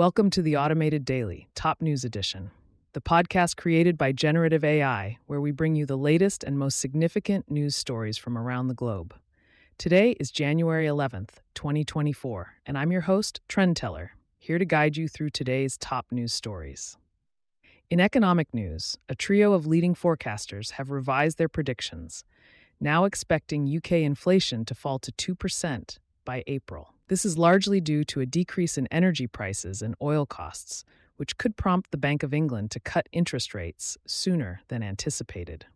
Welcome to the Automated Daily, Top News Edition, the podcast created by Generative AI, where we bring you the latest and most significant news stories from around the globe. Today is January 11th, 2024, and I'm your host, Trendteller, here to guide you through today's top news stories. In economic news, a trio of leading forecasters have revised their predictions, now expecting UK inflation to fall to 2% by April. This is largely due to a decrease in energy prices and oil costs, which could prompt the Bank of England to cut interest rates sooner than anticipated.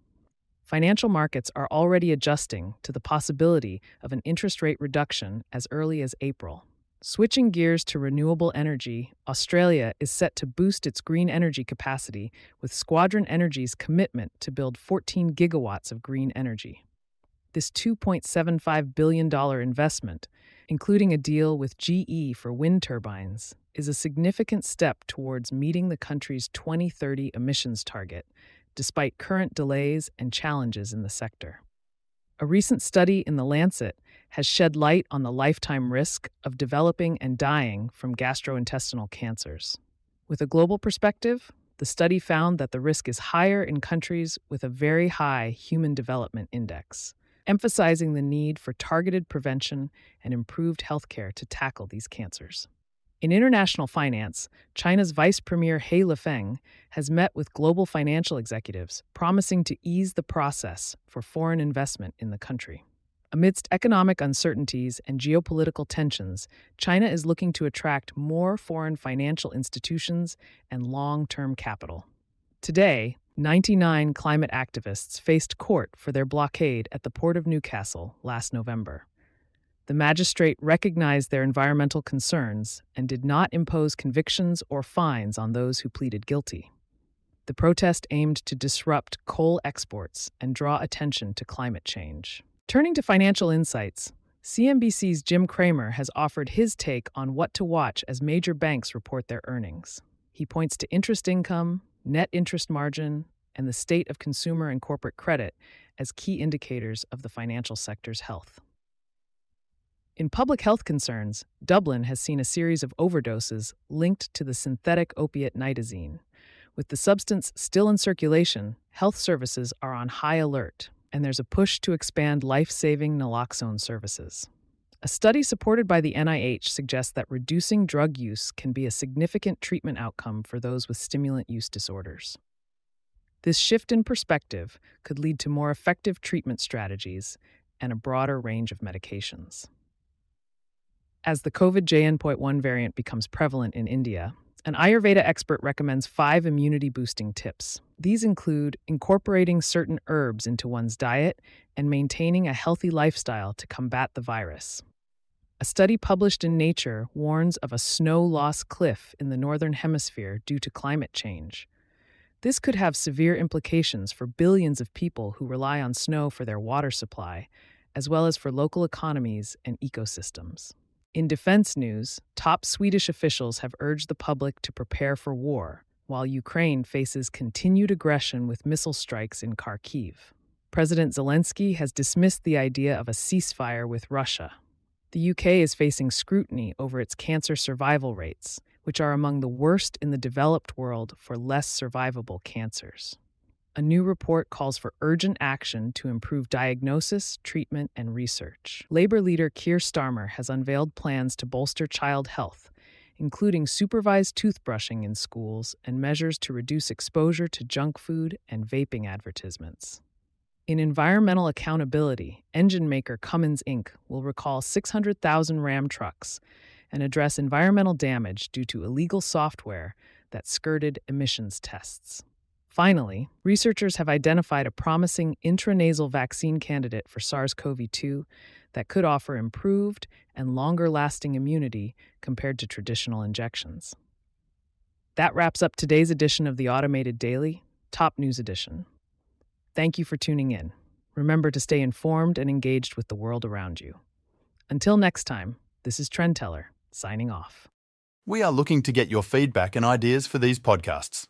Financial markets are already adjusting to the possibility of an interest rate reduction as early as April. Switching gears to renewable energy, Australia is set to boost its green energy capacity with Squadron Energy's commitment to build 14 gigawatts of green energy. This $2.75 billion investment including a deal with GE for wind turbines, is a significant step towards meeting the country's 2030 emissions target, despite current delays and challenges in the sector. A recent study in The Lancet has shed light on the lifetime risk of developing and dying from gastrointestinal cancers. With a global perspective, the study found that the risk is higher in countries with a very high Human Development Index emphasizing the need for targeted prevention and improved healthcare to tackle these cancers. In international finance, China's Vice Premier He Lifeng has met with global financial executives, promising to ease the process for foreign investment in the country. Amidst economic uncertainties and geopolitical tensions, China is looking to attract more foreign financial institutions and long term capital. Today, 99 climate activists faced court for their blockade at the port of Newcastle last November. The magistrate recognized their environmental concerns and did not impose convictions or fines on those who pleaded guilty. The protest aimed to disrupt coal exports and draw attention to climate change. Turning to financial insights, CNBC's Jim Cramer has offered his take on what to watch as major banks report their earnings. He points to interest income, net interest margin, and the state of consumer and corporate credit as key indicators of the financial sector's health. In public health concerns, Dublin has seen a series of overdoses linked to the synthetic opiate nitazene. With the substance still in circulation, health services are on high alert, and there's a push to expand life saving naloxone services. A study supported by the NIH suggests that reducing drug use can be a significant treatment outcome for those with stimulant use disorders. This shift in perspective could lead to more effective treatment strategies and a broader range of medications. As the COVID JN.1 variant becomes prevalent in India, an Ayurveda expert recommends five immunity boosting tips. These include incorporating certain herbs into one's diet and maintaining a healthy lifestyle to combat the virus. A study published in Nature warns of a snow loss cliff in the Northern Hemisphere due to climate change. This could have severe implications for billions of people who rely on snow for their water supply, as well as for local economies and ecosystems. In defense news, top Swedish officials have urged the public to prepare for war, while Ukraine faces continued aggression with missile strikes in Kharkiv. President Zelensky has dismissed the idea of a ceasefire with Russia, the UK is facing scrutiny over its cancer survival rates, which are among the worst in the developed world for less survivable cancers. A new report calls for urgent action to improve diagnosis, treatment, and research. Labour leader Keir Starmer has unveiled plans to bolster child health, including supervised toothbrushing in schools and measures to reduce exposure to junk food and vaping advertisements. In environmental accountability, engine maker Cummins Inc. will recall 600,000 Ram trucks and address environmental damage due to illegal software that skirted emissions tests. Finally, researchers have identified a promising intranasal vaccine candidate for SARS CoV 2 that could offer improved and longer lasting immunity compared to traditional injections. That wraps up today's edition of the Automated Daily, Top News Edition. Thank you for tuning in. Remember to stay informed and engaged with the world around you. Until next time, this is Trend Teller, signing off. We are looking to get your feedback and ideas for these podcasts.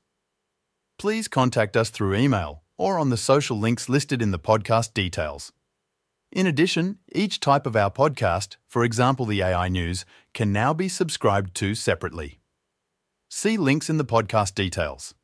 Please contact us through email or on the social links listed in the podcast details. In addition, each type of our podcast, for example the AI News, can now be subscribed to separately. See links in the podcast details.